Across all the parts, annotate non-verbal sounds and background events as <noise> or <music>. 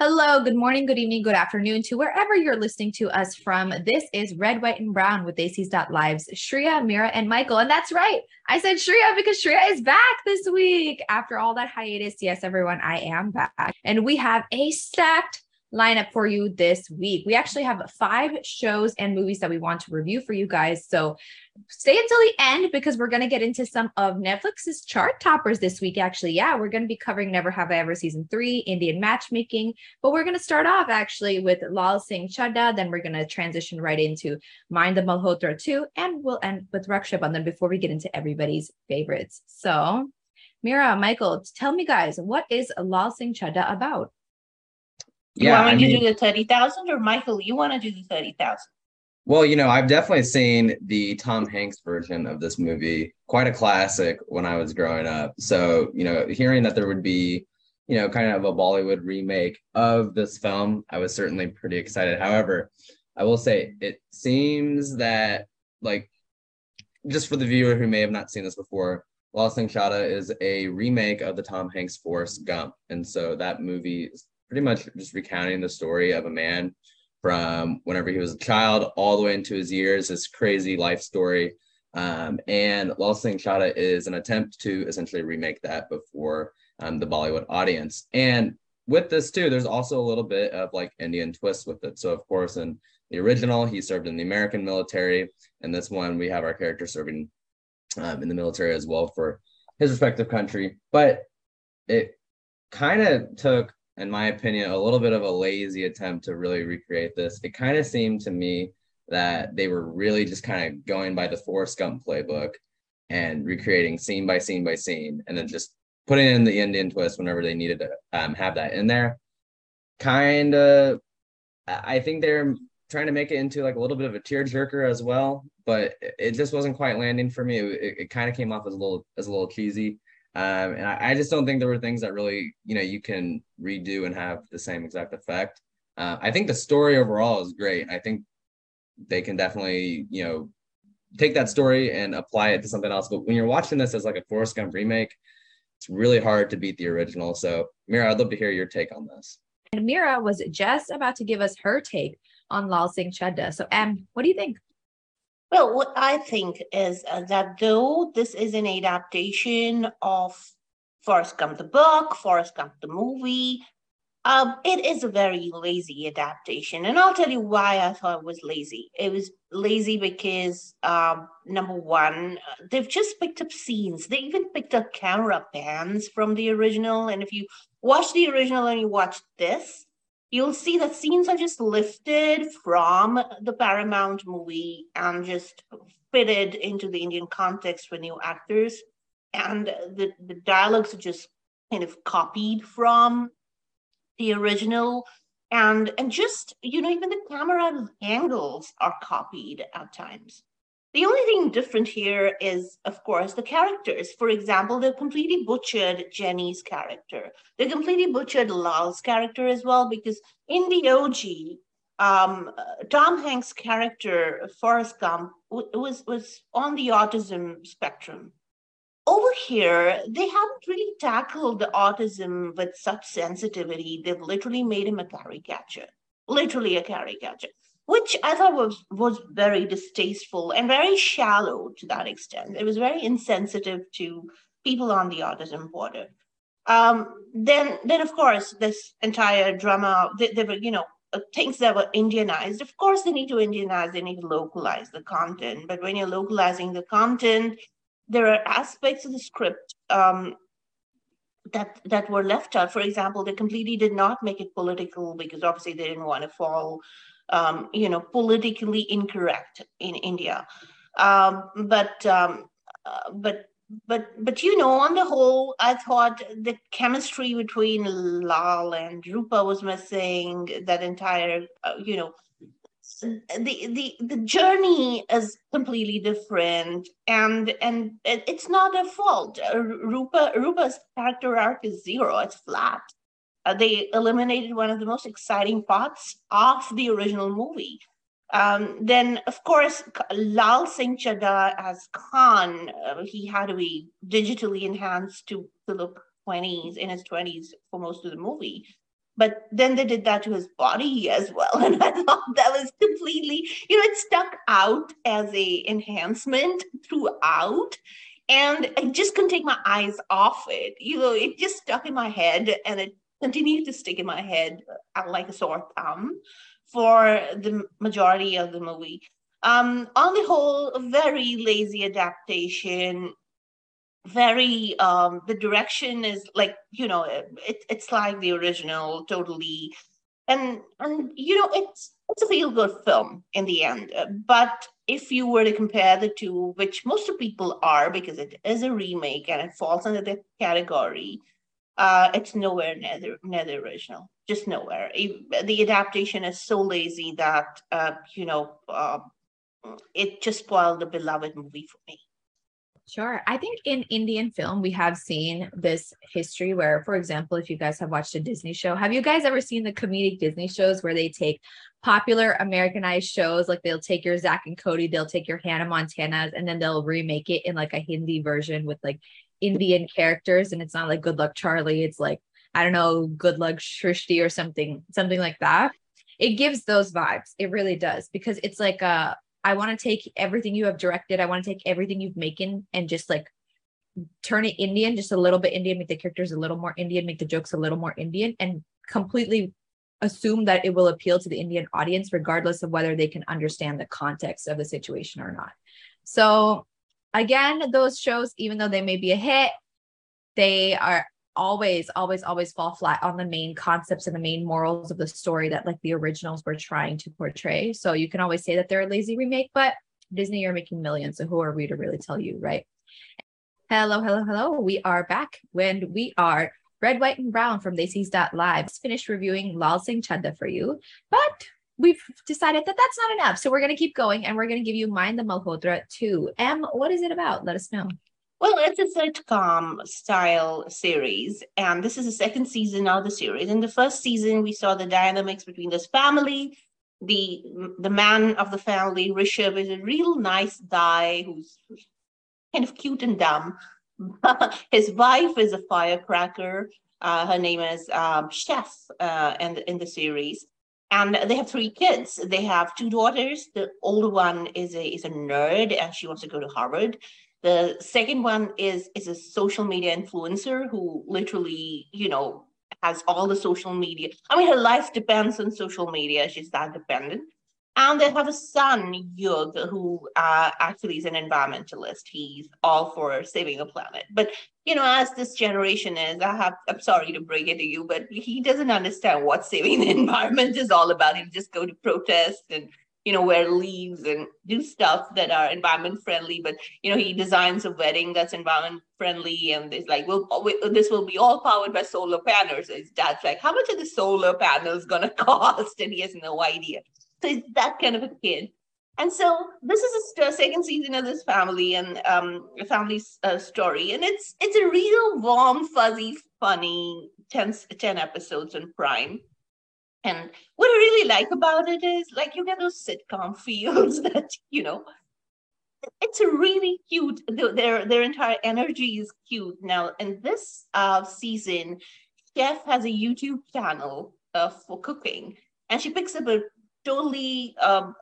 Hello, good morning, good evening, good afternoon to wherever you're listening to us from. This is Red, White, and Brown with Lives, Shreya, Mira, and Michael. And that's right. I said Shreya because Shreya is back this week after all that hiatus. Yes, everyone, I am back. And we have a stacked lineup for you this week. We actually have five shows and movies that we want to review for you guys. So stay until the end because we're going to get into some of Netflix's chart toppers this week. Actually, yeah, we're going to be covering Never Have I Ever season three, Indian matchmaking. But we're going to start off actually with Lal Singh Chaddha. Then we're going to transition right into Mind the Malhotra 2. And we'll end with Raksha Bandhan before we get into everybody's favorites. So, Mira, Michael, tell me guys, what is Lal Singh Chaddha about? You yeah, want me I to do the 30,000 or Michael, you want to do the 30,000? Well, you know, I've definitely seen the Tom Hanks version of this movie, quite a classic when I was growing up. So, you know, hearing that there would be, you know, kind of a Bollywood remake of this film, I was certainly pretty excited. However, I will say it seems that, like, just for the viewer who may have not seen this before, Lal Singh Chaddha is a remake of the Tom Hanks Forrest Gump. And so that movie pretty much just recounting the story of a man from whenever he was a child all the way into his years, his crazy life story. Um, and Lal Singh Chaddha is an attempt to essentially remake that before um, the Bollywood audience. And with this too, there's also a little bit of like Indian twist with it. So of course, in the original, he served in the American military, and this one we have our character serving um, in the military as well for his respective country. But it kind of took in my opinion, a little bit of a lazy attempt to really recreate this. It kind of seemed to me that they were really just kind of going by the Forrest Gump playbook and recreating scene by scene by scene, and then just putting in the Indian twist whenever they needed to um, have that in there. Kind of, I think they're trying to make it into like a little bit of a tearjerker as well, but it just wasn't quite landing for me. It, it kind of came off as a little as a little cheesy. Um, and I, I, just don't think there were things that really, you know, you can redo and have the same exact effect. Uh, I think the story overall is great. I think they can definitely, you know, take that story and apply it to something else. But when you're watching this as like a Forrest Gump remake, it's really hard to beat the original. So, Mira, I'd love to hear your take on this. And Mira was just about to give us her take on Lal Singh Chaddha. So, Em, what do you think? Well, what I think is uh, that though this is an adaptation of Forrest Gump the book, Forrest Gump the movie, um, it is a very lazy adaptation. And I'll tell you why I thought it was lazy. It was lazy because, um, number one, uh, they've just picked up scenes. They even picked up camera pans from the original. And if you watch the original and you watch this, you'll see that scenes are just lifted from the Paramount movie and just fitted into the Indian context with new actors. And the, the dialogues are just kind of copied from the original. And and just, you know, even the camera angles are copied at times. The only thing different here is, of course, the characters. For example, they completely butchered Jenny's character. They completely butchered Lal's character as well, because in the OG, um, Tom Hanks' character, Forrest Gump, was, was on the autism spectrum. Over here, they haven't really tackled the autism with such sensitivity. They've literally made him a caricature, literally a caricature which I thought was was very distasteful and very shallow to that extent. It was very insensitive to people on the autism border. Um, then, then of course, this entire drama, they, they were, you know, uh, things that were Indianized. Of course, they need to Indianize, they need to localize the content. But when you're localizing the content, there are aspects of the script um, that that were left out. For example, they completely did not make it political because obviously they didn't want to fall um, you know, politically incorrect in India. Um, but um, uh, but but but you know, on the whole, I thought the chemistry between Lal and Rupa was missing. That entire, uh, you know, the the the journey is completely different, and and it's not a fault. Uh, Rupa Rupa's character arc is zero. It's flat. Uh, they eliminated one of the most exciting parts of the original movie. Um, then, of course, Lal Singh Chaddha as Khan, uh, he had to be digitally enhanced to, to look 20s, in his 20s for most of the movie. but then they did that to his body as well <laughs> and i thought that was completely you know it stuck out as a enhancement throughout and i just couldn't take my eyes off it you know it just stuck in my head and it continued to stick in my head uh, like a sore thumb for the majority of the movie. Um, on the whole a very lazy adaptation. Very um the direction is like you know it, it's like the original totally. And and you know it's it's a feel good film in the end. But if you were to compare the two which most people are because it is a remake and it falls under the category uh it's nowhere near the, near the original just nowhere the adaptation is so lazy that uh you know uh, it just spoiled the beloved movie for me Sure. I think in Indian film, we have seen this history where, for example, if you guys have watched a Disney show, have you guys ever seen the comedic Disney shows where they take popular Americanized shows? Like they'll take your Zach and Cody, they'll take your Hannah Montana's, and then they'll remake it in like a Hindi version with like Indian characters. And it's not like Good Luck Charlie. It's like, I don't know, Good Luck Shrishti or something, something like that. It gives those vibes. It really does because it's like a I want to take everything you have directed. I want to take everything you've making and just like turn it Indian, just a little bit Indian, make the characters a little more Indian, make the jokes a little more Indian, and completely assume that it will appeal to the Indian audience, regardless of whether they can understand the context of the situation or not. So, again, those shows, even though they may be a hit, they are always always always fall flat on the main concepts and the main morals of the story that like the originals were trying to portray. So you can always say that they're a lazy remake but disney you're making millions. So who are we to really tell you right? Hello hello hello. We are back when we are red white and brown from Live. finished reviewing lal singh chaddha for you but we've decided that that's not enough so we're going to keep going and we're going to give you mind the malhotra too em what is it about let us know well, it's a sitcom style series, and this is the second season of the series. In the first season, we saw the dynamics between this family. The the man of the family, Rishabh, is a real nice guy who's kind of cute and dumb. <laughs> His wife is a firecracker. Uh, her name is um, Chef uh, in, the, in the series. And they have three kids. They have two daughters. The older one is a is a nerd, and she wants to go to Harvard. The second one is is a social media influencer who literally, you know, has all the social media. I mean, her life depends on social media. She's that dependent. And they have a son, Yug, who uh, actually is an environmentalist. He's all for saving the planet. But you know, as this generation is, I have I'm sorry to break it to you, but he doesn't understand what saving <laughs> the environment is all about. He just go to protest and you know, wear leaves and do stuff that are environment friendly. But you know, he designs a wedding that's environment friendly, and it's like, well, this will be all powered by solar panels. His dad's like, how much are the solar panels gonna <laughs> cost? And he has no idea. So he's that kind of a kid. And so this is a second season of this family and um, family uh, story, and it's it's a real warm, fuzzy, funny 10, 10 episodes on Prime. And what I really like about it is like you get those sitcom <laughs> feels that, you know, it's a really cute, their their entire energy is cute. Now, in this uh, season, Chef has a YouTube channel uh, for cooking, and she picks up a totally um,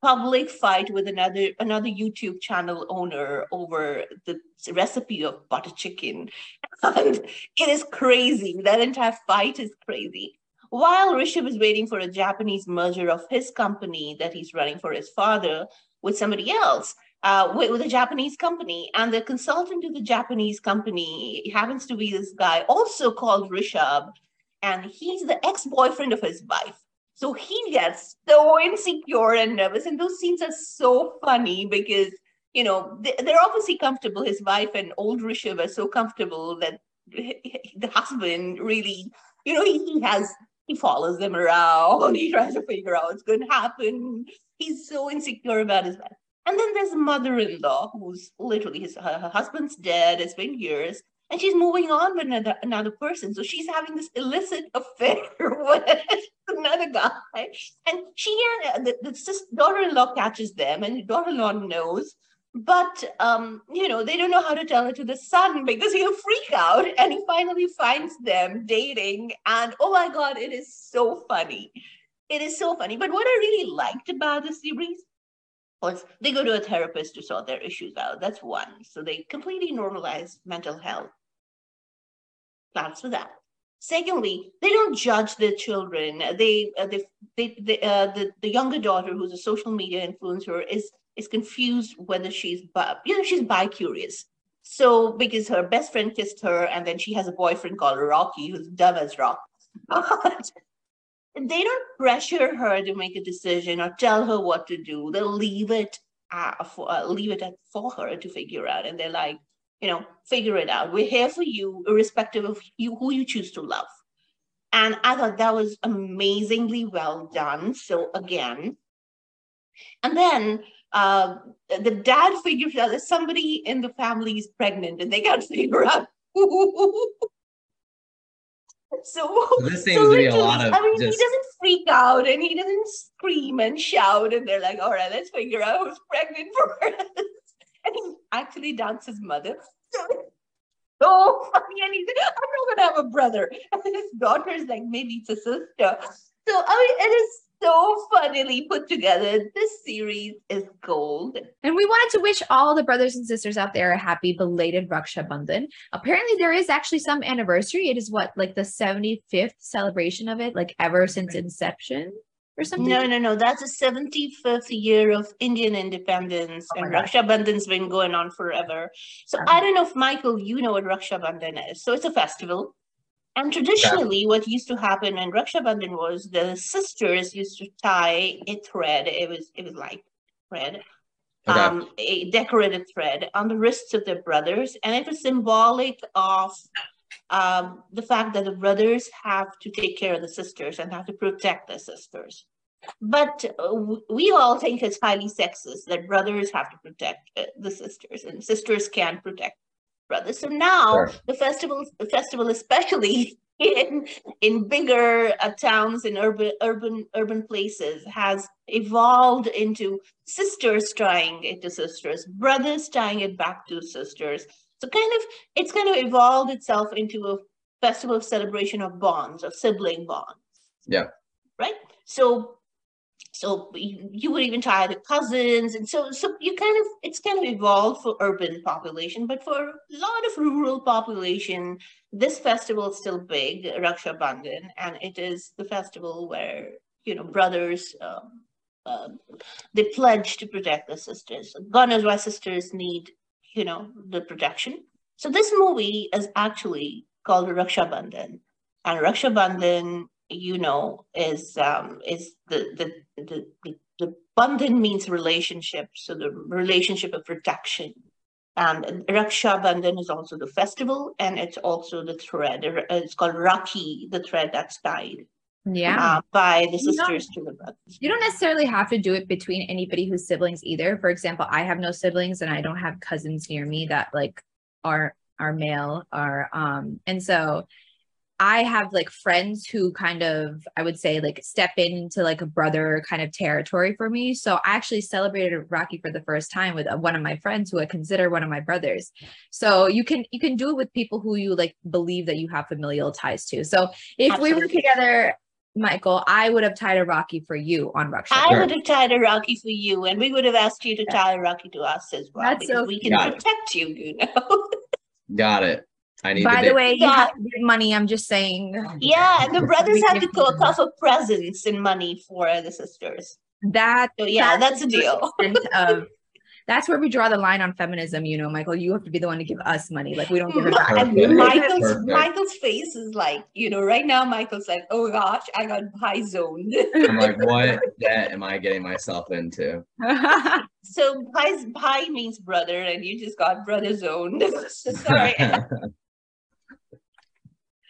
public fight with another another YouTube channel owner over the recipe of butter chicken. <laughs> And it is crazy. That entire fight is crazy while Rishabh is waiting for a Japanese merger of his company that he's running for his father with somebody else, uh, with, with, a Japanese company. And the consultant to the Japanese company happens to be this guy, also called Rishabh, and he's the ex boyfriend of his wife. So he gets so insecure and nervous. And those scenes are so funny because, you know, they're obviously comfortable. His wife and old Rishabh are so comfortable that the husband really, you know, he, has he follows them around. <laughs> He tries to figure out what's going to happen. He's so insecure about his life. And then there's a mother-in-law who's literally his her, her husband's dead. It's been years, and she's moving on with another another person. So she's having this illicit <laughs> affair with another guy, and she and the, the daughter-in-law catches them, and the daughter-in-law knows. but um, you know they don't know how to tell it to the son because he'll freak out. And he finally finds them dating. And oh my god it is so funny. It is so funny. But what i really liked about the series was they go to a therapist to sort their issues out. That's one. So they completely normalize mental health that's for that secondly they don't judge their children they uh, they, they, they uh, the, the younger daughter who's a social media influencer is is confused whether she's bi, you know she's bi curious. So because her best friend kissed her, and then she has a boyfriend called Rocky who's dumb as rock. <laughs> they don't pressure her to make a decision or tell her what to do. They'll leave it uh, for uh, leave it for her to figure out, and they're like, you know, figure it out. We're here for you, irrespective of you who you choose to love. And I thought that was amazingly well done. So again, and then uh, the dad figures out that somebody in the family is pregnant and they can't <laughs> figure out. So, this seems so to be a lot of. I mean, just... he doesn't freak out and he doesn't scream and shout, and they're like, "All right, let's figure out who's pregnant first." <laughs> and he actually his mother. So, <laughs> so funny, and he's like, "I'm not gonna have a brother," <laughs> and his daughter's like, "Maybe it's a sister." So I mean, it is so funnily put together. This series is gold. And we wanted to wish all the brothers and sisters out there a happy belated Raksha Bandhan. Apparently, there is actually some anniversary. It is what, like the 75th celebration of it, like ever since inception or something? No, no, no. That's the 75th year of Indian independence. Oh and Raksha Bandhan's been going on forever. So I don't know if, Michael, you know what Raksha Bandhan is. So it's a festival and traditionally, yeah. what used to happen in Raksha Bandhan was the sisters used to tie a thread. It was it was like thread, okay. um, a decorated thread on the wrists of their brothers, and it was symbolic of um, the fact that the brothers have to take care of the sisters and have to protect the sisters. But uh, we all think it's highly sexist that brothers have to protect uh, the sisters, and sisters can't protect brothers. So now sure. the festival, the festival, especially <laughs> in in bigger uh, towns in urban urban urban places, has evolved into sisters tying it to sisters, brothers tying it back to sisters. So kind of it's kind of evolved itself into a festival of celebration of bonds, of sibling bonds. Yeah. Right. So so you, you would even tie the cousins and so so you kind of it's kind of evolved for urban population but for a lot of rural population this festival is still big raksha bandhan and it is the festival where you know brothers um, uh, they pledge to protect their sisters knows why sisters need you know the protection so this movie is actually called raksha bandhan and raksha bandhan you know, is um, is the the the the, the bandhan means relationship, so the relationship of protection. And Raksha Bandhan is also the festival, and it's also the thread. It's called Rakhi, the thread that's tied. Yeah. Uh, by the sisters to the brothers. You don't necessarily have to do it between anybody who's siblings either. For example, I have no siblings, and I don't have cousins near me that like are are male, are um, and so I have like friends who kind of, I would say, like step into like a brother kind of territory for me. So I actually celebrated Rakhi for the first time with uh, one of my friends who I consider one of my brothers. So you can you can do it with people who you like believe that you have familial ties to. So if Absolutely. we were together, Michael, I would have tied a Rakhi for you on Raksha. I would have tied a Rakhi for you, and we would have asked you to yeah. tie a Rakhi to us as well. That's so we can protect you, you know. Got it. I need. By the way, you have to give money. I'm just saying. Yeah, and the <laughs> brothers have to cook off of presents and money for the sisters. That. So yeah, that's, that's a deal. of, that's where we draw the line on feminism. You know, Michael, you have to be the one to give us money. Like we don't give it back. Michael's Perfect. Michael's face is like, you know, right now Michael's like, oh gosh, I got high zoned. I'm like, <laughs> what debt am I getting myself into? <laughs> so bhai, bhai means brother, and you just got brother zoned. <laughs> Sorry.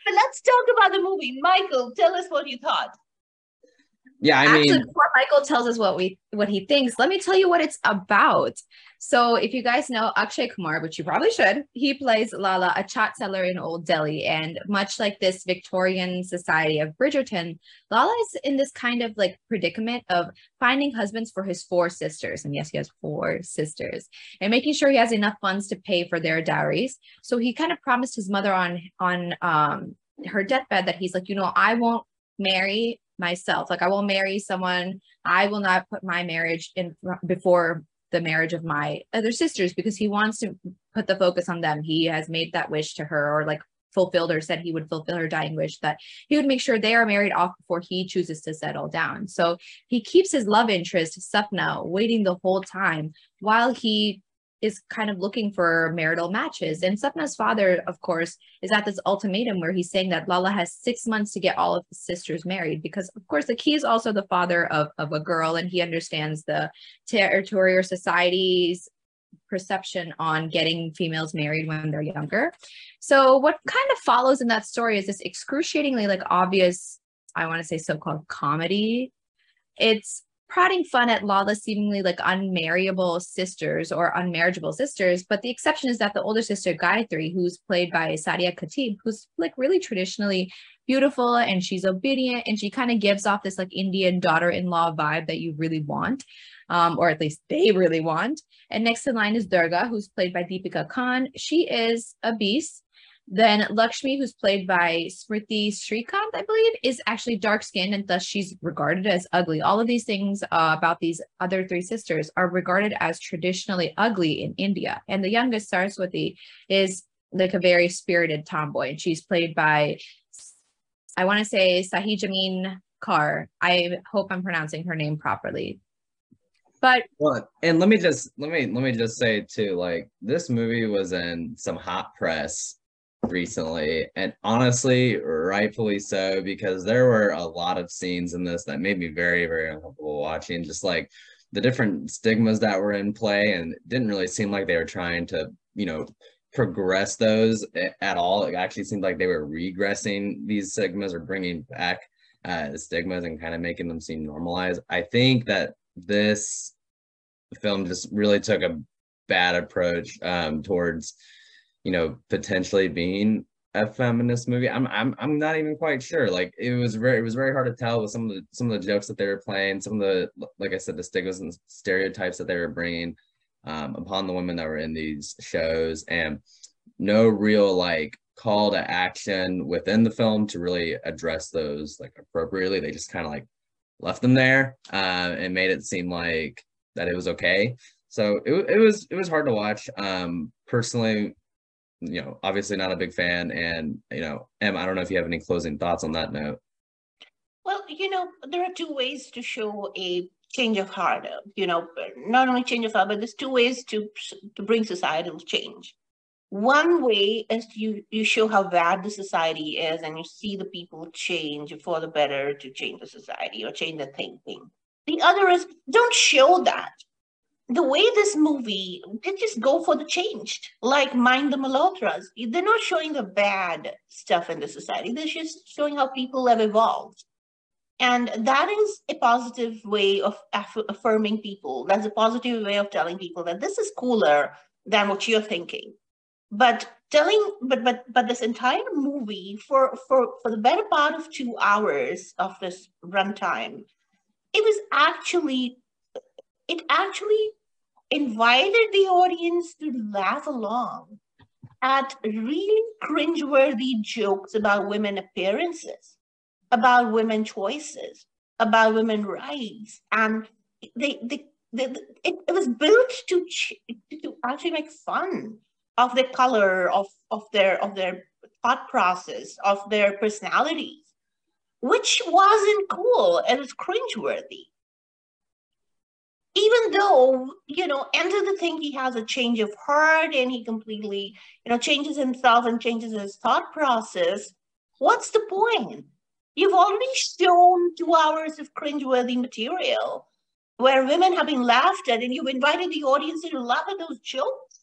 But let's talk about the movie. Michael, tell us what you thought. Yeah, I Actually, mean, before Michael tells us what we what he thinks, let me tell you what it's about. So, if you guys know Akshay Kumar, which you probably should, he plays Lala, a chaat seller in Old Delhi, and much like this Victorian society of Bridgerton, Lala is in this kind of like predicament of finding husbands for his four sisters, and yes, he has four sisters, and making sure he has enough funds to pay for their dowries. So he kind of promised his mother on on um her deathbed that he's like, you know, I won't marry myself. Like I will marry someone. I will not put my marriage in before the marriage of my other sisters because he wants to put the focus on them. He has made that wish to her or like fulfilled or said he would fulfill her dying wish that he would make sure they are married off before he chooses to settle down. So he keeps his love interest, Sapna, waiting the whole time while he is kind of looking for marital matches. And Sapna's father, of course, is at this ultimatum where he's saying that Lala has six months to get all of his sisters married because, of course, like he is also the father of, of a girl and he understands the territory or society's perception on getting females married when they're younger. So what kind of follows in that story is this excruciatingly like obvious, I want to say so-called comedy. It's prodding fun at lawless, seemingly like unmarriable sisters or unmarriageable sisters. But the exception is that the older sister, Gayatri, who's played by Sadia Khateeb, who's like really traditionally beautiful and she's obedient and she kind of gives off this like Indian daughter in law vibe that you really want. Um, or at least they really want. And next in line is Durga, who's played by Deepika Khan. She is a beast. Then Lakshmi, who's played by Smriti Shrikant, I believe, is actually dark skinned and thus she's regarded as ugly. All of these things uh, about these other three sisters are regarded as traditionally ugly in India. And the youngest, Saraswati, is like a very spirited tomboy. And she's played by, I want to say, Sahejmeen Kaur. I hope I'm pronouncing her name properly. But well, and let me just let me let me just say too, like this movie was in some hot press recently and honestly rightfully so because there were a lot of scenes in this that made me very very uncomfortable watching just like the different stigmas that were in play and didn't really seem like they were trying to you know progress those at all. It actually seemed like they were regressing these stigmas or bringing back uh, stigmas and kind of making them seem normalized. I think that this film just really took a bad approach um, towards you know, potentially being a feminist movie. I'm I'm I'm not even quite sure. Like it was very it was very hard to tell with some of the some of the jokes that they were playing, some of the like I said, the stigmas and stereotypes that they were bringing um, upon the women that were in these shows, and no real like call to action within the film to really address those like appropriately. They just kind of like left them there uh, and made it seem like that it was okay. So it, it was it was hard to watch. Um, personally, you know, obviously not a big fan. And, you know, Em, I don't know if you have any closing thoughts on that note. Well, you know, there are two ways to show a change of heart. Uh, you know, not only change of heart, but there's two ways to to bring societal change. One way is you you show how bad the society is, and you see the people change for the better to change the society or change the thinking. The other is don't show that the way this movie they just go for the changed like mind the malhotras they're not showing the bad stuff in the society. They're just showing how people have evolved. And that is a positive way of aff- affirming people. That's a positive way of telling people that this is cooler than what you're thinking. But telling but but but this entire movie for for for the better part of two hours of this runtime it was actually it actually invited the audience to laugh along at really cringeworthy jokes about women appearances, about women choices, about women rights, and they, they, they it, it was built to to actually make fun of the color of of their of their thought process of their personalities, which wasn't cool and it's cringeworthy even though you know enter the thing he has a change of heart and he completely you know changes himself and changes his thought process. What's the point? You've already shown two hours of cringeworthy material where women have been laughed at and you've invited the audience to laugh at those jokes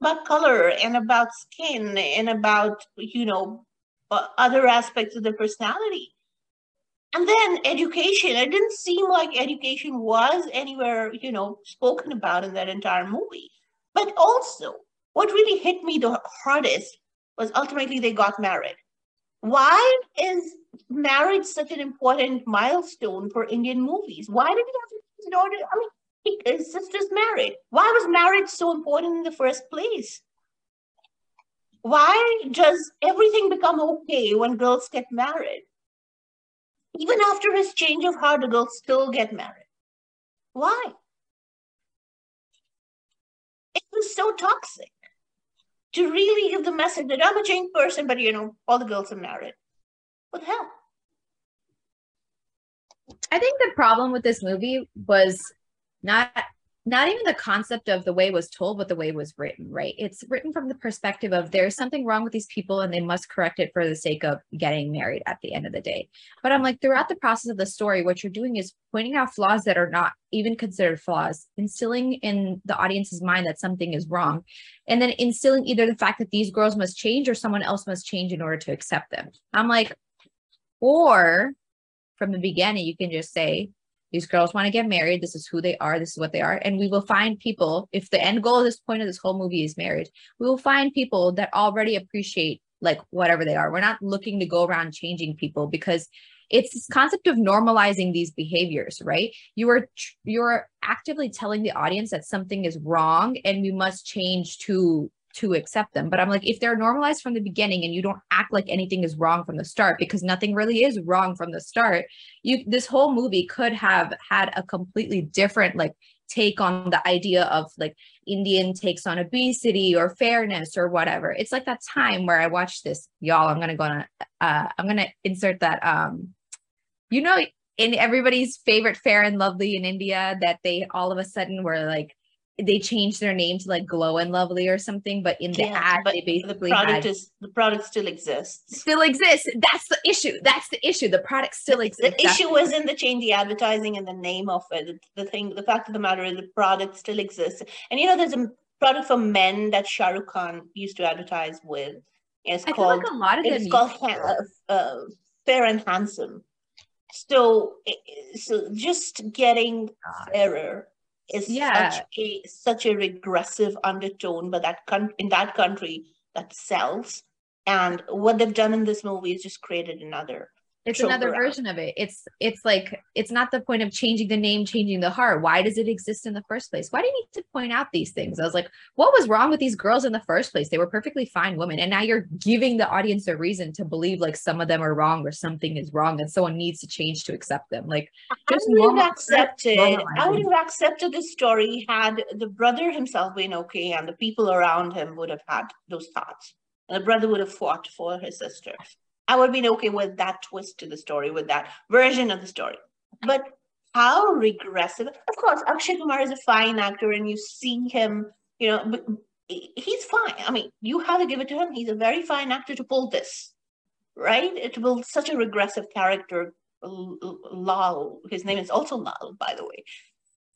about color and about skin and about you know other aspects of their personality And then education, it didn't seem like education was anywhere, you know, spoken about in that entire movie. But also, what really hit me the hardest was ultimately they got married. Why is marriage such an important milestone for Indian movies? Why did he have to order? I mean, his sister's married. Why was marriage so important in the first place? Why does everything become okay when girls get married? Even after his change of heart, the girls still get married. Why? It was so toxic to really give the message that I'm a changed person, but you know, all the girls are married. What the hell? I think the problem with this movie was not not even the concept of the way was told, but the way was written, right? It's written from the perspective of there's something wrong with these people and they must correct it for the sake of getting married at the end of the day. But I'm like, throughout the process of the story, what you're doing is pointing out flaws that are not even considered flaws, instilling in the audience's mind that something is wrong, and then instilling either the fact that these girls must change or someone else must change in order to accept them. I'm like, or from the beginning, you can just say, these girls want to get married. This is who they are. This is what they are. And we will find people, if the end goal of this point of this whole movie is marriage, we will find people that already appreciate like whatever they are. We're not looking to go around changing people because it's this concept of normalizing these behaviors, right? You are you're actively telling the audience that something is wrong and we must change to to accept them. But I'm like, if they're normalized from the beginning and you don't act like anything is wrong from the start, because nothing really is wrong from the start, you this whole movie could have had a completely different like take on the idea of like Indian takes on obesity or fairness or whatever. It's like that time where I watched this, y'all. I'm gonna go on. Uh, I'm gonna insert that. Um, you know, in everybody's favorite Fair and Lovely in India, that they all of a sudden were like they changed their name to like Glow and Lovely or something, but in the yeah, ad they basically the product had, is the product still exists. Still exists. That's the issue. That's the issue. The product still exists. The issue was in the change the advertising and the name of it. The thing, the fact of the matter is the product still exists. And you know, there's a product for men that Shah Rukh Khan used to advertise with. It's I called like a lot of them. It's called uh, uh, Fair and Handsome. So, so just getting God. fairer is yeah. such a such a regressive undertone, but that con- in that country that sells. And what they've done in this movie is just created another it's another version of it. It's it's like it's not the point of changing the name changing the heart. Why does it exist in the first place? Why do you need to point out these things? I was like what was wrong with these girls in the first place? They were perfectly fine women. And now you're giving the audience a reason to believe like some of them are wrong or something is wrong and someone needs to change to accept them. Like just I would have accepted i would have accepted the story had the brother himself been okay and the people around him would have had those thoughts. And the brother would have fought for his sister I would been okay with that twist to the story, with that version of the story. But how regressive? Of course, Akshay Kumar is a fine actor, and you see him, you know, he's fine. I mean, you have to give it to him. He's a very fine actor to pull this, right? To pull such a regressive character. Lal, his name is also Lal, by the way.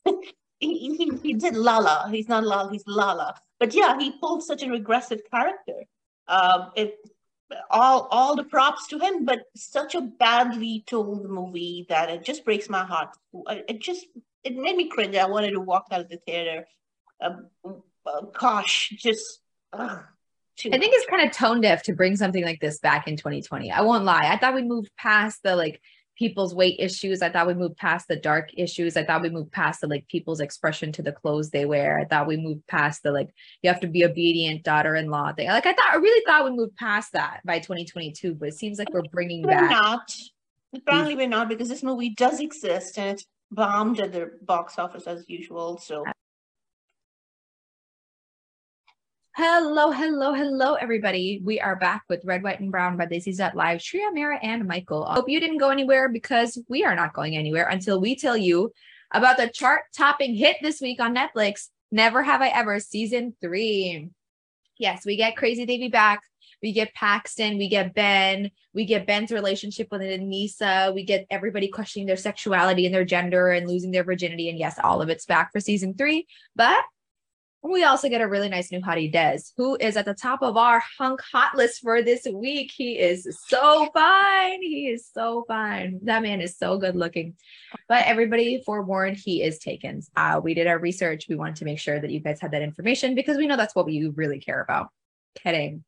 <laughs> he, he, he did Lala. He's not Lal, he's Lala. But yeah, he pulled such a regressive character. Um, it all all the props to him but such a badly told movie that it just breaks my heart it just it made me cringe i wanted to walk out of the theater um, uh, gosh just uh, I think it's kind of tone deaf to bring something like this back in 2020. I won't lie. I thought we moved past the like people's weight issues. I thought we moved past the dark issues. I thought we moved past the like people's expression to the clothes they wear. I thought we moved past the like you have to be obedient daughter-in-law thing. Like I thought, I really thought we moved past that by 2022, but it seems like we're bringing we're back. Not. Apparently, we're not because this movie does exist and it's bombed at the box office as usual. So Hello, hello, hello, everybody. We are back with Red, White, and Brown by Desi's Live. Shreya, Mira, and Michael. I hope you didn't go anywhere because we are not going anywhere until we tell you about the chart topping hit this week on Netflix, Never Have I Ever, season three. Yes, we get Crazy David back. We get Paxton, we get Ben, we get Ben's relationship with Aneesa, we get everybody questioning their sexuality and their gender and losing their virginity. And yes, all of it's back for season three. But We also get a really nice new hottie, Des, who is at the top of our hunk hot list for this week. He is so fine. He is so fine. That man is so good looking. But everybody forewarned, he is taken. Uh, we did our research. We wanted to make sure that you guys had that information because we know that's what we really care about. Kidding.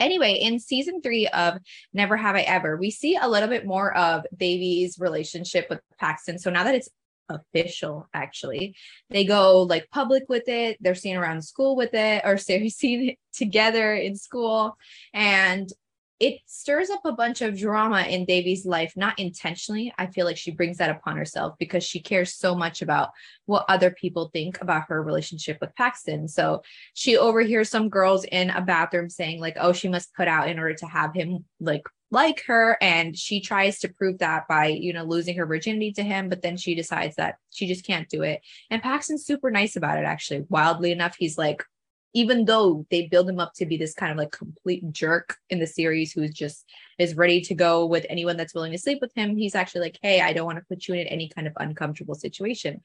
Anyway, in season three of Never Have I Ever, we see a little bit more of Devi's relationship with Paxton. So now that it's official actually they go like public with it they're seen around school with it or <laughs> they're seen together in school and it stirs up a bunch of drama in Devi's life, not intentionally. I feel like she brings that upon herself because she cares so much about what other people think about her relationship with Paxton. So she overhears some girls in a bathroom saying, like, oh, she must put out in order to have him like like her. And she tries to prove that by, you know, losing her virginity to him, but then she decides that she just can't do it. And Paxton's super nice about it, actually. Wildly enough, he's like, even though they build him up to be this kind of like complete jerk in the series who's just is ready to go with anyone that's willing to sleep with him, he's actually like, hey, I don't want to put you in any kind of uncomfortable situation.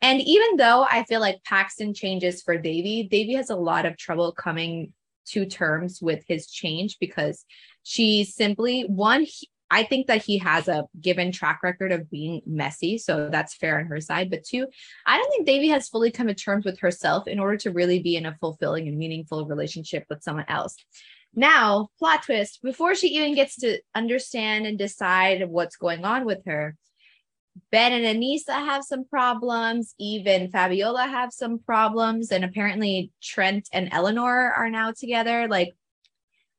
And even though I feel like Paxton changes for Devi Devi has a lot of trouble coming to terms with his change because she simply one he, I think that he has a given track record of being messy. So that's fair on her side. But two, I don't think Devi has fully come to terms with herself in order to really be in a fulfilling and meaningful relationship with someone else. Now, plot twist before she even gets to understand and decide what's going on with her, Ben and Aneesa have some problems. Even Fabiola have some problems. And apparently, Trent and Eleanor are now together. Like,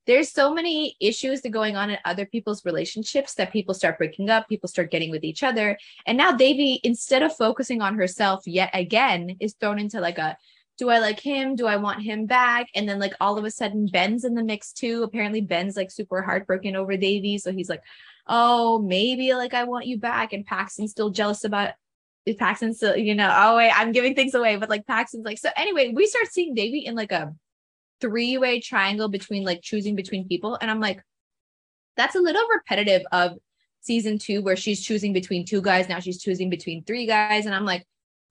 there's so many issues that going on in other people's relationships that people start breaking up, people start getting with each other. And now Devi, instead of focusing on herself yet again, is thrown into like a do I like him? Do I want him back? And then like all of a sudden Ben's in the mix too. Apparently Ben's like super heartbroken over Devi. So he's like, oh, maybe like I want you back. And Paxton's still jealous about Paxton's still, you know, oh wait, I'm giving things away. But like Paxton's like, so anyway, we start seeing Devi in like a three-way triangle between like choosing between people. And i'm like that's a little repetitive of season two where she's choosing between two guys. Now she's choosing between three guys. And i'm like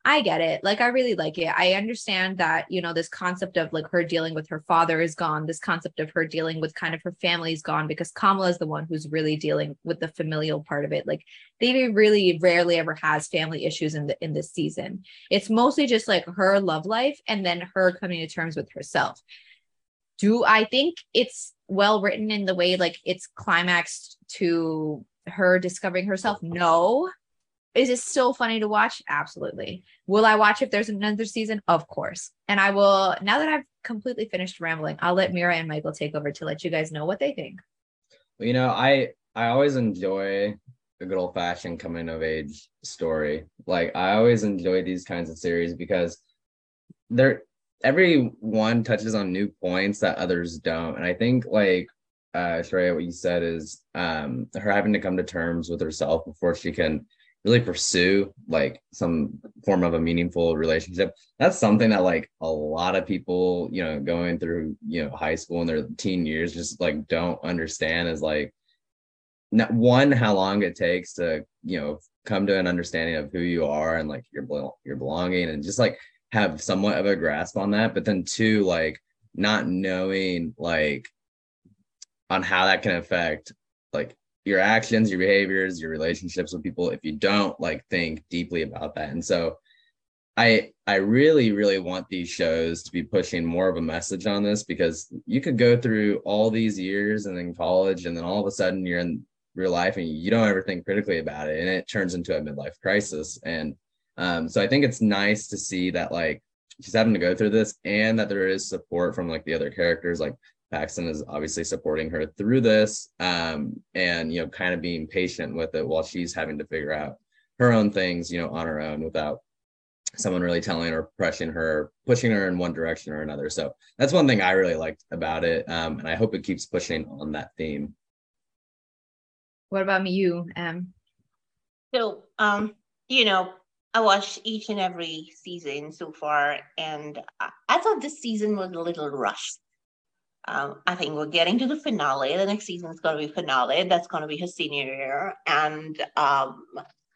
i get it. Like i really like it. I understand that you know this concept of like her dealing with her father is gone. This concept of her dealing with kind of her family is gone because kamala is the one who's really dealing with the familial part of it. Like they really rarely ever has family issues in the in this season. It's mostly just like her love life and then her coming to terms with herself do I think it's well written in the way like it's climaxed to her discovering herself? No. Is it still funny to watch? Absolutely. Will I watch if there's another season? Of course. And I will, now that I've completely finished rambling, I'll let Mira and Michael take over to let you guys know what they think. You know, I I always enjoy a good old fashioned coming of age story. Like I always enjoy these kinds of series because they're everyone touches on new points that others don't. And I think like uh Shreya, what you said is um her having to come to terms with herself before she can really pursue like some form of a meaningful relationship. That's something that like a lot of people, you know, going through, you know, high school in their teen years just like don't understand is like not one how long it takes to, you know, come to an understanding of who you are and like your your belonging and just like have somewhat of a grasp on that but then two like not knowing like on how that can affect like your actions your behaviors your relationships with people if you don't like think deeply about that. And so i i really really want these shows to be pushing more of a message on this because you could go through all these years and then college and then all of a sudden you're in real life and you don't ever think critically about it and it turns into a midlife crisis. And um, so I think it's nice to see that like she's having to go through this and that there is support from like the other characters. Like Paxton is obviously supporting her through this um, and, you know, kind of being patient with it while she's having to figure out her own things, you know, on her own without someone really telling or pushing her, pushing her in one direction or another. So that's one thing I really liked about it. Um, and I hope it keeps pushing on that theme. What about me, you, Em? So, um, you know, I watched each and every season so far, and I, I thought this season was a little rushed. Um, I think we're getting to the finale. The next season is going to be finale. That's going to be her senior year, and um,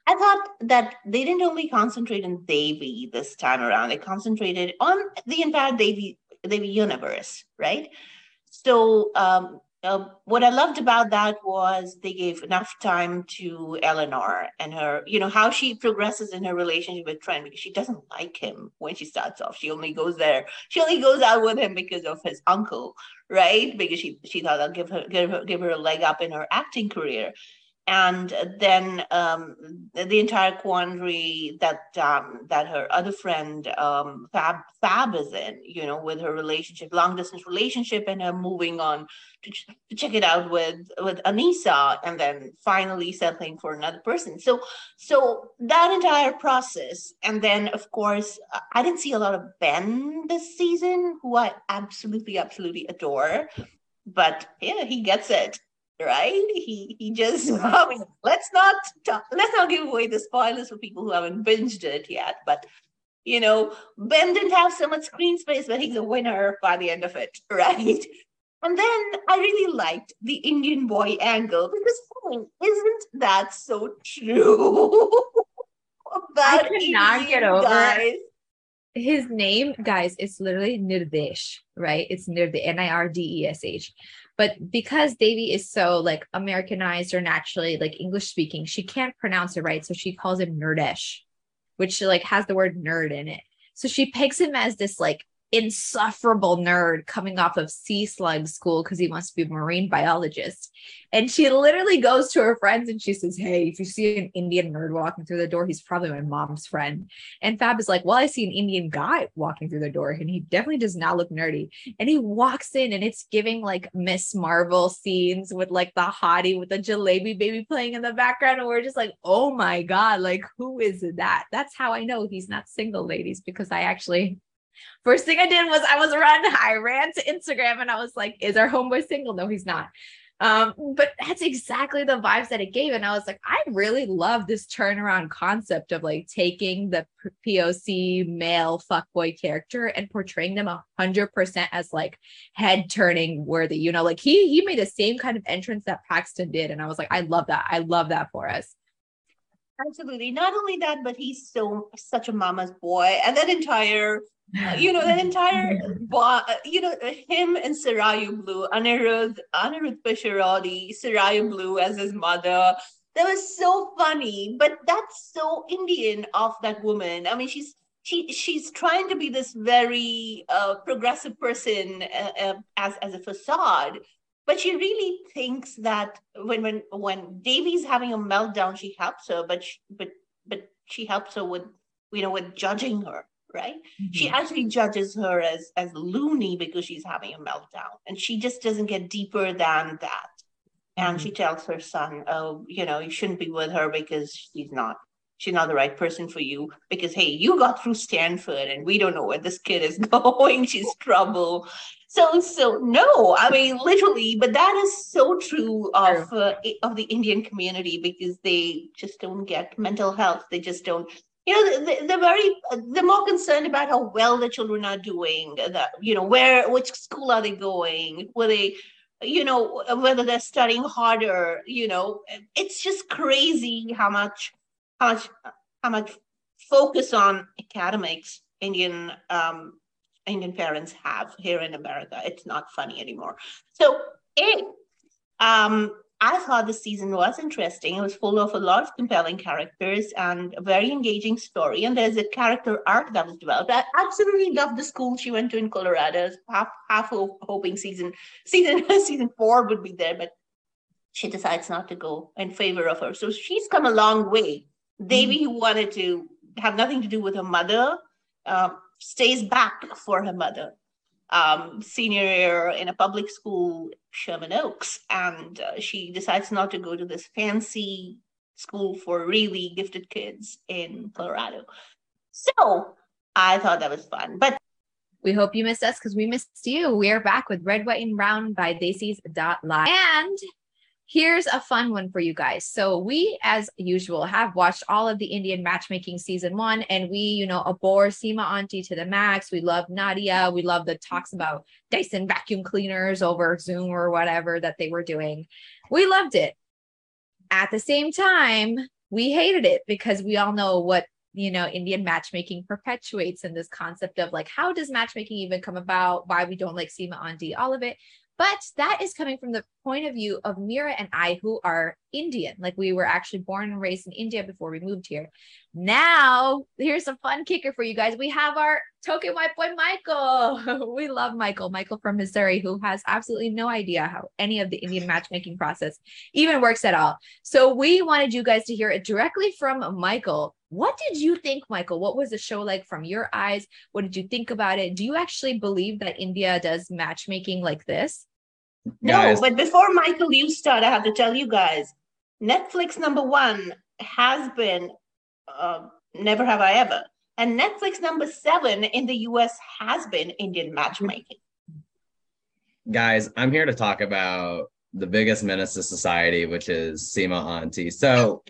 I thought that they didn't only concentrate on Devi this time around, they concentrated on the entire Devi, Devi universe, right? So um, uh, what I loved about that was they gave enough time to Eleanor and her, you know, how she progresses in her relationship with Trent because she doesn't like him when she starts off. She only goes there, she only goes out with him because of his uncle, right? Because she she thought that'll give her give her give her a leg up in her acting career and then um, the entire quandary that um, that her other friend um, Fab Fab is in, you know, with her relationship, long distance relationship, and her moving on to, ch- to check it out with with Aneesa, and then finally settling for another person. So so that entire process, and then of course I didn't see a lot of Ben this season, who I absolutely absolutely adore, but yeah, he gets it right? He he just <laughs> I mean, let's not talk, let's not give away the spoilers for people who haven't binged it yet. But you know, Ben didn't have so much screen space, but he's a winner by the end of it, <laughs> right? And then I really liked the Indian boy angle because oh, isn't that so true? <laughs> About I cannot get over guys. his name, guys. It's literally Nirdesh, right? It's Nirdesh, N I R D E S H. But because Devi is so like Americanized or naturally like English speaking, she can't pronounce it right. So she calls him nerdish, which like has the word nerd in it. So she pegs him as this like insufferable nerd coming off of sea slug school because he wants to be a marine biologist. And she literally goes to her friends and she says, Hey, if you see an Indian nerd walking through the door, he's probably my mom's friend. And Fab is like, Well, I see an Indian guy walking through the door and he definitely does not look nerdy. And he walks in and it's giving like Miss Marvel scenes with like the hottie with the jalebi baby playing in the background. And we're just like, Oh my God, like who is that? That's how I know he's not single, ladies, because I actually First thing I did was I was run. <laughs> I ran to Instagram and I was like, "Is our homeboy single?" No, he's not. Um, but that's exactly the vibes that it gave, and I was like, I really love this turnaround concept of like taking the POC male fuckboy character and portraying them a hundred percent as like head turning worthy. You know, like he he made the same kind of entrance that Paxton did, and I was like, I love that. I love that for us. Absolutely. Not only that, but he's so such a mama's boy, and that entire you know, the <laughs> entire, you know, him and Sarayu Blue, Anirudh, Anirudh Pisharodi, Sarayu Blue as his mother. That was so funny, but that's so Indian of that woman. I mean, she's she she's trying to be this very uh, progressive person uh, uh, as as a facade, but she really thinks that when when when Devi's having a meltdown, she helps her, but she, but but she helps her with you know with judging her right? Mm-hmm. She actually judges her as as loony because she's having a meltdown, and she just doesn't get deeper than that. And mm-hmm. she tells her son, "Oh, you know, you shouldn't be with her because she's not she's not the right person for you because hey you got through stanford and we don't know where this kid is <laughs> going. She's trouble. So so no i mean literally but that is so true of uh, of the indian community because they just don't get mental health. They just don't you know they're very they're more concerned about how well the children are doing that you know where which school are they going? Were they you know whether they're studying harder you know it's just crazy how much how much focus on academics indian um indian parents have here in america it's not funny anymore so it um I thought the season was interesting. It was full of a lot of compelling characters and a very engaging story. And there's a character arc that was developed. I absolutely loved the school she went to in Colorado. Half half hoping season season <laughs> season four would be there, but she decides not to go in favor of her. So she's come a long way. Devi, mm-hmm. who wanted to have nothing to do with her mother, uh, stays back for her mother um, senior year in a public school, Sherman Oaks, and uh, she decides not to go to this fancy school for really gifted kids in Colorado. So I thought that was fun. But we hope you missed us because we missed you. We are back with Red, White, and Brown by Desis Dot Live. And Here's a fun one for you guys. So we, as usual, have watched all of the Indian matchmaking season one, and we, you know, abhor Seema Auntie to the max. We love Nadia. We love the talks about Dyson vacuum cleaners over Zoom or whatever that they were doing. We loved it. At the same time, we hated it because we all know what you know indian matchmaking perpetuates in this concept of like how does matchmaking even come about why we don't like seema auntie all of it but that is coming from the point of view of Mira and I, who are Indian. Like we were actually born and raised in India before we moved here. Now, here's a fun kicker for you guys. We have our token white boy, Michael. <laughs> we love Michael, Michael from Missouri, who has absolutely no idea how any of the Indian matchmaking process even works at all. So we wanted you guys to hear it directly from Michael. What did you think, Michael? What was the show like from your eyes? What did you think about it? Do you actually believe that India does matchmaking like this? No, but before Michael, you start, I have to tell you guys Netflix number one has been uh, Never Have I Ever. And Netflix number seven in the US has been Indian matchmaking. Guys, I'm here to talk about the biggest menace to society, which is Seema Auntie. So,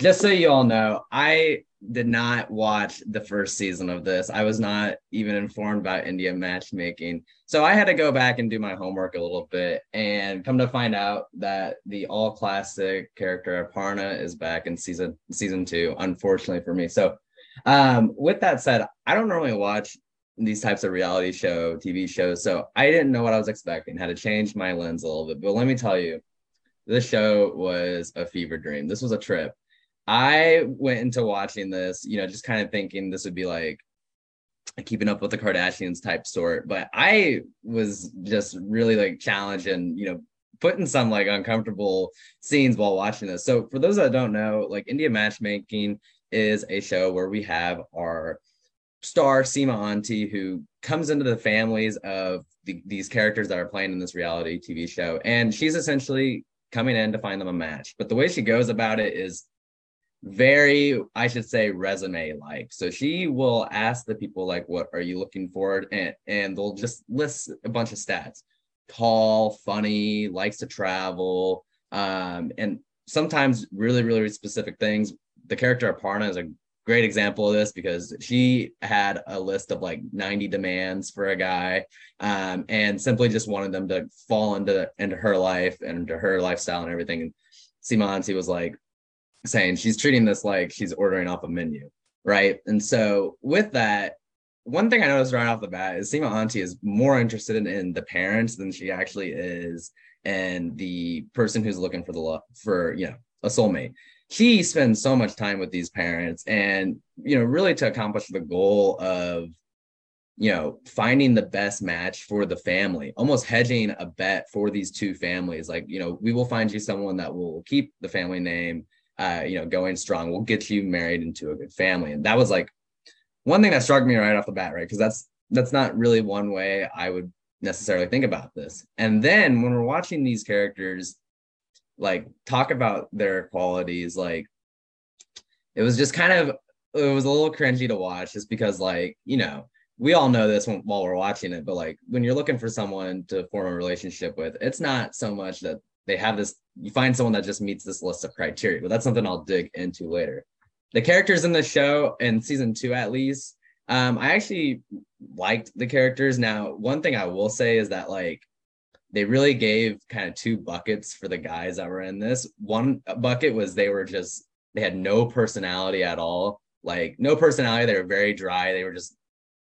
just so you all know, I did not watch the first season of this. I was not even informed about India matchmaking. So I had to go back and do my homework a little bit and come to find out that the all classic character Aparna is back in season season 2 unfortunately for me. So um with that said, I don't normally watch these types of reality show TV shows. So I didn't know what I was expecting. Had to change my lens a little bit. But let me tell you, this show was a fever dream. This was a trip I went into watching this, you know, just kind of thinking this would be like keeping up with the Kardashians type sort, but I was just really like challenged and, you know, putting some like uncomfortable scenes while watching this. So for those that don't know, like India Matchmaking is a show where we have our star Seema Auntie who comes into the families of the, these characters that are playing in this reality TV show, and she's essentially coming in to find them a match. But the way she goes about it is very i should say resume like so she will ask the people like what are you looking for? And and they'll just list a bunch of stats. Tall funny likes to travel um and sometimes really really specific things. The character aparna is a great example of this because she had a list of like 90 demands for a guy um, and simply just wanted them to fall into into her life and into her lifestyle and everything. And Auntie was like saying she's treating this like she's ordering off a menu, right? And so with that, one thing I noticed right off the bat is Seema Auntie is more interested in, in the parents than she actually is and the person who's looking for the love for you know a soulmate. She spends so much time with these parents and you know really to accomplish the goal of you know finding the best match for the family almost hedging a bet for these two families like you know we will find you someone that will keep the family name uh, you know, going strong We'll get you married into a good family. And that was like one thing that struck me right off the bat, right? Because that's that's not really one way I would necessarily think about this. And then when we're watching these characters like talk about their qualities, like it was just kind of it was a little cringy to watch just because like, you know, we all know this when, while we're watching it, but like when you're looking for someone to form a relationship with, it's not so much that they have this you find someone that just meets this list of criteria but that's something i'll dig into later. The characters in the show in season two at least um i actually liked the characters. Now one thing i will say is that like they really gave kind of two buckets for the guys that were in this. One bucket was they were just they had no personality at all. Like no personality they were very dry. They were just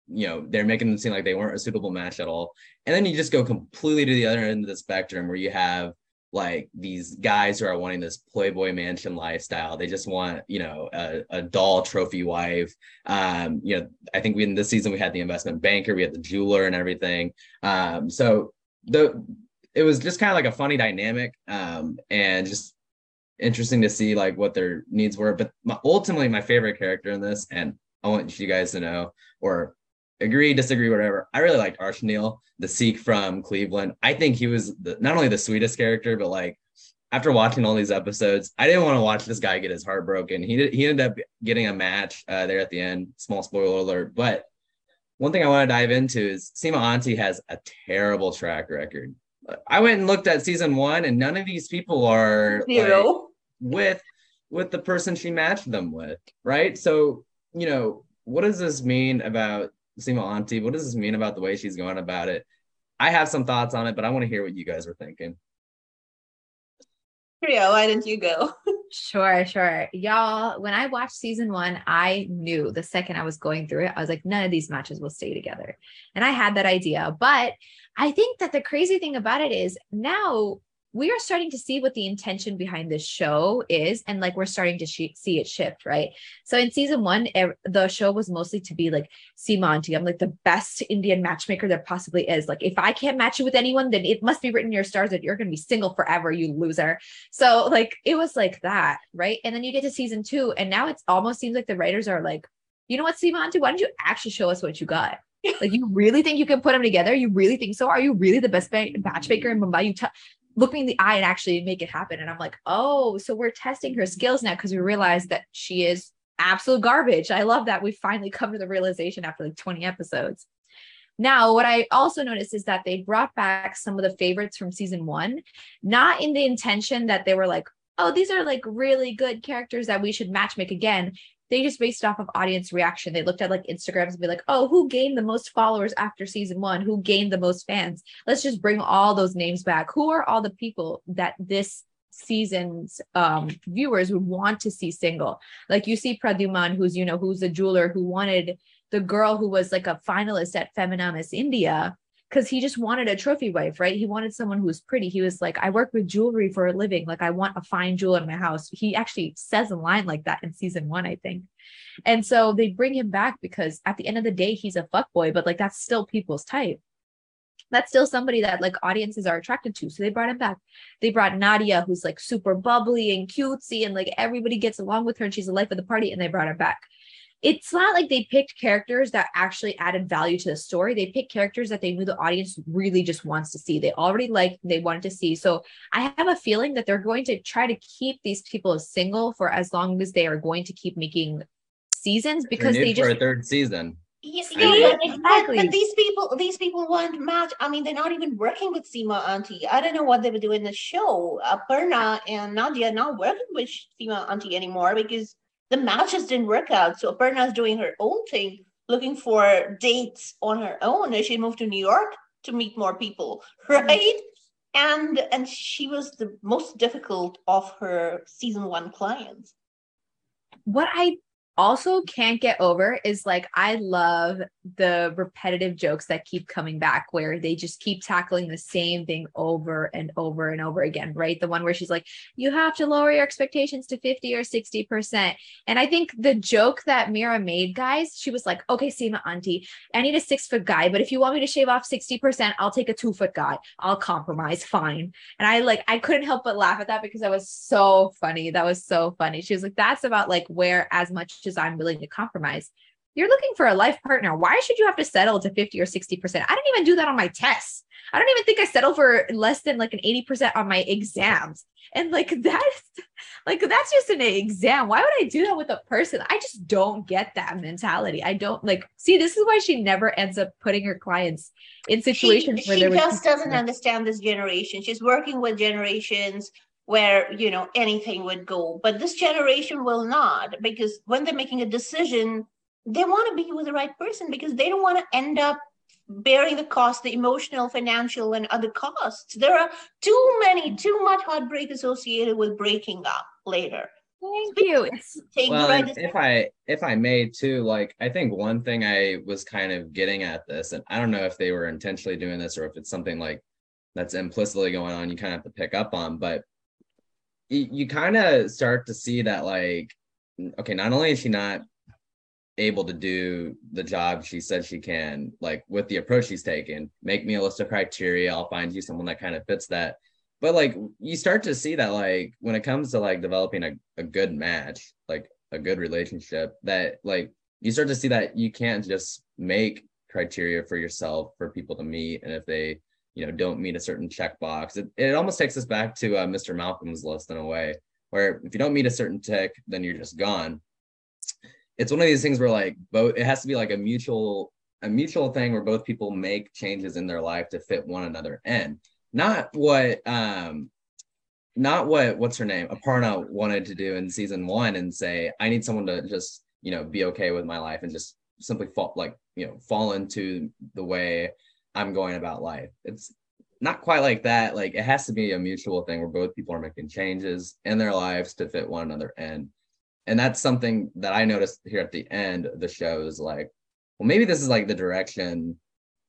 you know they're making them seem like they weren't a suitable match at all. And then you just go completely to the other end of the spectrum where you have like these guys who are wanting this playboy mansion lifestyle. They just want you know a, a doll trophy wife. Um you know i think we in this season we had the investment banker we had the jeweler and everything. Um so the it was just kind of like a funny dynamic um and just interesting to see like what their needs were. But my, ultimately my favorite character in this and i want you guys to know or agree, disagree, whatever. I really liked Arshneel, the Sikh from Cleveland. I think he was the, not only the sweetest character, but like after watching all these episodes, I didn't want to watch this guy get his heart broken. He did, he ended up getting a match uh, there at the end. Small spoiler alert. But one thing I want to dive into is Sima Auntie has a terrible track record. I went and looked at season one, and none of these people are like, with with the person she matched them with, right? So you know, what does this mean about Seema Auntie. What does this mean about the way she's going about it? I have some thoughts on it, but I want to hear what you guys are thinking. Shreya, why didn't you go? <laughs> Sure, sure. Y'all, when I watched season one, I knew the second I was going through it, I was like, none of these matches will stay together. And I had that idea. But I think that the crazy thing about it is now we are starting to see what the intention behind this show is and like we're starting to sh- see it shift right? So in season one er- the show was mostly to be like Seema Auntie i'm like the best indian matchmaker there possibly is. Like if i can't match you with anyone then it must be written in your stars that you're going to be single forever you loser. So like it was like that right? And then you get to season two and now it almost seems like the writers are like you know what Seema Auntie why don't you actually show us what you got? Like you really think you can put them together? You really think so? Are you really the best matchmaker in Mumbai? You t- look me in the eye and actually make it happen. And I'm like, oh, so we're testing her skills now because we realize that she is absolute garbage. I love that we finally come to the realization after like 20 episodes. Now, what I also noticed is that they brought back some of the favorites from season one, not in the intention that they were like, oh, these are like really good characters that we should matchmake again they just based off of audience reaction. They looked at like Instagrams and be like, oh, who gained the most followers after season one? Who gained the most fans? Let's just bring all those names back. Who are all the people that this season's um, viewers would want to see single? Like you see Pradhyuman, who's, you know, who's a jeweler who wanted the girl who was like a finalist at Femina Miss India because he just wanted a trophy wife, right? He wanted someone who was pretty. He was like, I work with jewelry for a living. Like, I want a fine jewel in my house. He actually says a line like that in season one, I think. And so they bring him back because at the end of the day, he's a fuck boy, but like that's still people's type. That's still somebody that like audiences are attracted to. So they brought him back. They brought Nadia, who's like super bubbly and cutesy, and like everybody gets along with her, and she's the life of the party, and they brought her back it's not like they picked characters that actually added value to the story. They picked characters that they knew the audience really just wants to see. They already liked, they wanted to see. So I have a feeling that they're going to try to keep these people single for as long as they are going to keep making seasons because they just for a third season. Yeah, yeah, exactly. But, but, these people, these people weren't match. I mean, they're not even working with Seema Auntie. I don't know what they were doing in the show. Uh, Aparna and Nadia not working with Seema Auntie anymore because the matches didn't work out. So Aparna's doing her own thing, looking for dates on her own. And she moved to New York to meet more people, <laughs> right? Mm-hmm. And and she was the most difficult of her season one clients. What I also can't get over is like I love the repetitive jokes that keep coming back where they just keep tackling the same thing over and over and over again, right? The one where she's like, you have to lower your expectations to 50 or 60%. And I think the joke that Mira made, guys, she was like, okay, Seema Auntie, I need a six foot guy, but if you want me to shave off 60%, I'll take a two foot guy. I'll compromise, fine. And I like, I couldn't help but laugh at that because that was so funny. That was so funny. She was like, that's about like where as much as I'm willing to compromise. You're looking for a life partner. Why should you have to settle to 50 or 60%? I don't even do that on my tests. I don't even think I settle for less than like an 80% on my exams. And like <laughs> that's like that's just an exam. Why would I do that with a person? I just don't get that mentality. I don't like see this is why she never ends up putting her clients in situations she, where she just doesn't understand this generation. She's working with generations where you know anything would go. But this generation will not because when they're making a decision they want to be with the right person because they don't want to end up bearing the cost the emotional financial and other costs. There are too many too much heartbreak associated with breaking up later. Thank you. Well, right if i if i may too like i think one thing i was kind of getting at this and i don't know if they were intentionally doing this or if it's something like that's implicitly going on you kind of have to pick up on but you, kind of start to see that like okay not only is she not able to do the job she said she can like with the approach she's taken make me a list of criteria i'll find you someone that kind of fits that but like you start to see that like when it comes to like developing a, a good match like a good relationship that like you start to see that you can't just make criteria for yourself for people to meet and if they you know don't meet a certain checkbox. It, it almost takes us back to uh, Mr. Malcolm's list in a way, where if you don't meet a certain tick, then you're just gone. It's one of these things where like both it has to be like a mutual a mutual thing where both people make changes in their life to fit one another in. Not what um not what what's her name Aparna wanted to do in season one and say I need someone to just you know be okay with my life and just simply fall like you know fall into the way I'm going about life. It's not quite like that. Like it has to be a mutual thing where both people are making changes in their lives to fit one another in. And that's something that I noticed here at the end of the show is like, well, maybe this is like the direction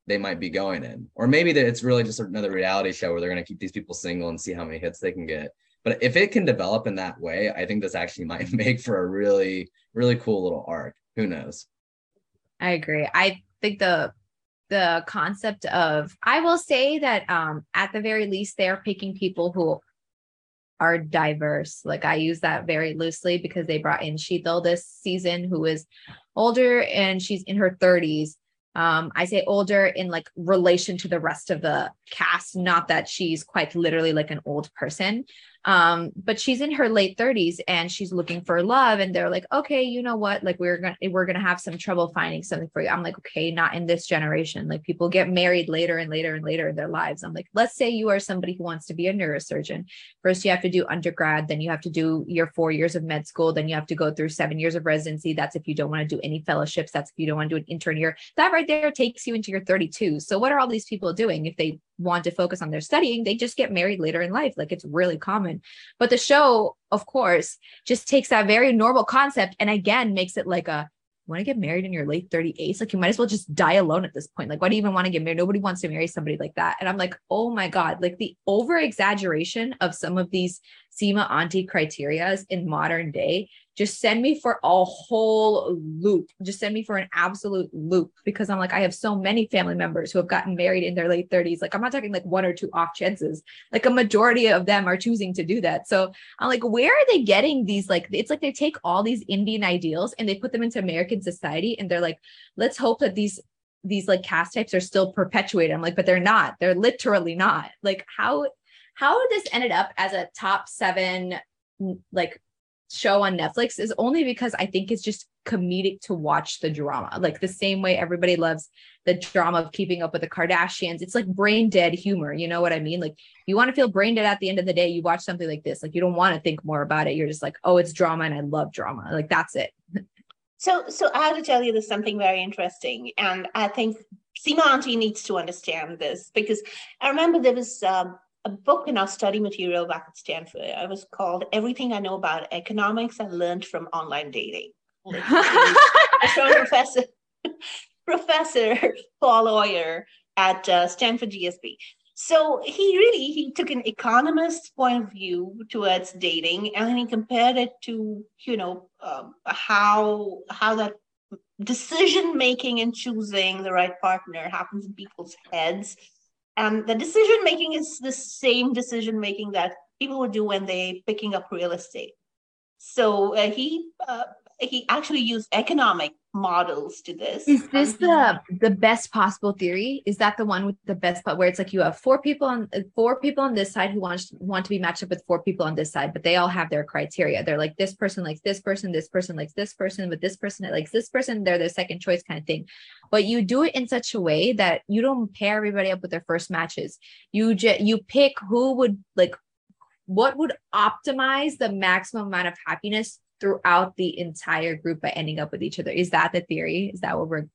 they might be going in. Or maybe that it's really just another reality show where they're going to keep these people single and see how many hits they can get. But if it can develop in that way, I think this actually might <laughs> make for a really, really cool little arc. Who knows? I agree. I think the the concept of I will say that um at the very least they're picking people who are diverse. Like I use that very loosely because they brought in Sheetal this season who is older and she's in her 30s. Um, I say older in like relation to the rest of the cast, not that she's quite literally like an old person. Um, but she's in her late 30s and she's looking for love. And they're like, okay, you know what? Like we're gonna we're gonna have some trouble finding something for you. I'm like, okay, not in this generation. Like people get married later and later and later in their lives. I'm like, let's say you are somebody who wants to be a neurosurgeon. First, you have to do undergrad, then you have to do your four years of med school, then you have to go through seven years of residency. That's if you don't want to do any fellowships, that's if you don't want to do an intern year. That right there takes you into your 32. So what are all these people doing if they want to focus on their studying, they just get married later in life. Like it's really common. But the show, of course, just takes that very normal concept and again makes it like a want to get married in your late 30s like you might as well just die alone at this point. Like why do you even want to get married? Nobody wants to marry somebody like that. And i'm like oh my god. Like the over exaggeration of some of these sima auntie criterias in modern day just send me for a whole loop. Just send me for an absolute loop because I'm like, I have so many family members who have gotten married in their late 30s. Like, I'm not talking like one or two off chances. Like, a majority of them are choosing to do that. So I'm like, where are they getting these? Like, it's like they take all these Indian ideals and they put them into American society and they're like, let's hope that these these like cast types are still perpetuated. I'm like, but they're not. They're literally not. Like, how how this ended up as a top seven like show on Netflix is only because I think it's just comedic to watch the drama. Like the same way everybody loves the drama of keeping up with the Kardashians. It's like brain dead humor. You know what I mean? Like you want to feel brain dead at the end of the day, you watch something like this. Like you don't want to think more about it. You're just like, oh, it's drama and I love drama. Like that's it. So so I have to tell you there's something very interesting. And I think Sima Auntie needs to understand this because I remember there was um, a book in our study material back at Stanford. It was called Everything I Know About Economics I Learned from Online Dating. <laughs> from Professor, <laughs> Professor Paul Oyer at uh, Stanford GSB. So he really he took an economist's point of view towards dating, and he compared it to you know um, how how that decision making and choosing the right partner happens in people's heads and the decision making is the same decision making that people would do when they picking up real estate. So uh, he uh, he actually used economic models to this. Is this the the best possible theory? Is that the one with the best part where it's like you have four people on uh, four people on this side who want want to be matched up with four people on this side, but they all have their criteria. They're like this person likes this person, this person likes this person, but this person likes this person. They're their second choice kind of thing. But you do it in such a way that you don't pair everybody up with their first matches. You just you pick who would like what would optimize the maximum amount of happiness throughout the entire group by ending up with each other. Is that the theory? Is that what we're?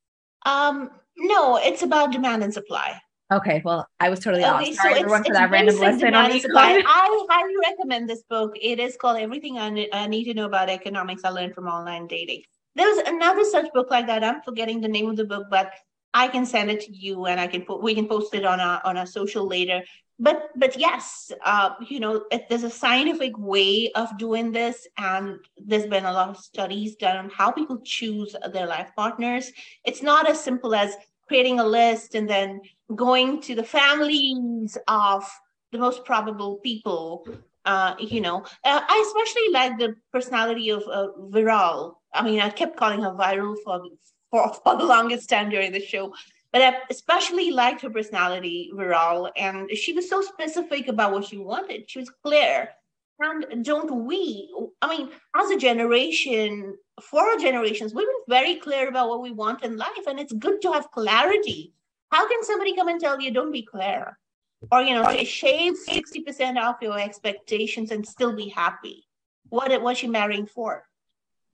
Um, no, it's about demand and supply. Okay, well, I was totally okay, off. Sorry, so everyone, for that random lesson on <laughs> I highly recommend this book. It is called Everything I, I Need to Know About Economics I Learned from Online Dating. There's another such book like that. I'm forgetting the name of the book, but I can send it to you and I can put we can post it on our on our social later but but yes uh, you know it, there's a scientific way of doing this and there's been a lot of studies done on how people choose their life partners. It's not as simple as creating a list and then going to the families of the most probable people uh, you know. Uh, i especially like the personality of uh, viral. I mean i kept calling her viral for, for, for the longest time during the show but I especially liked her personality, Viral, and she was so specific about what she wanted. She was clear. And don't we, I mean, as a generation, for our generations, we've been very clear about what we want in life, and it's good to have clarity. How can somebody come and tell you, don't be clear? Or, you know, shave 60% off your expectations and still be happy. What was she marrying for?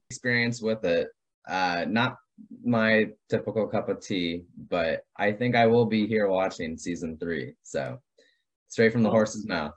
Experience with it. Uh, not my typical cup of tea, but I think I will be here watching season three. So straight from the horse's mouth.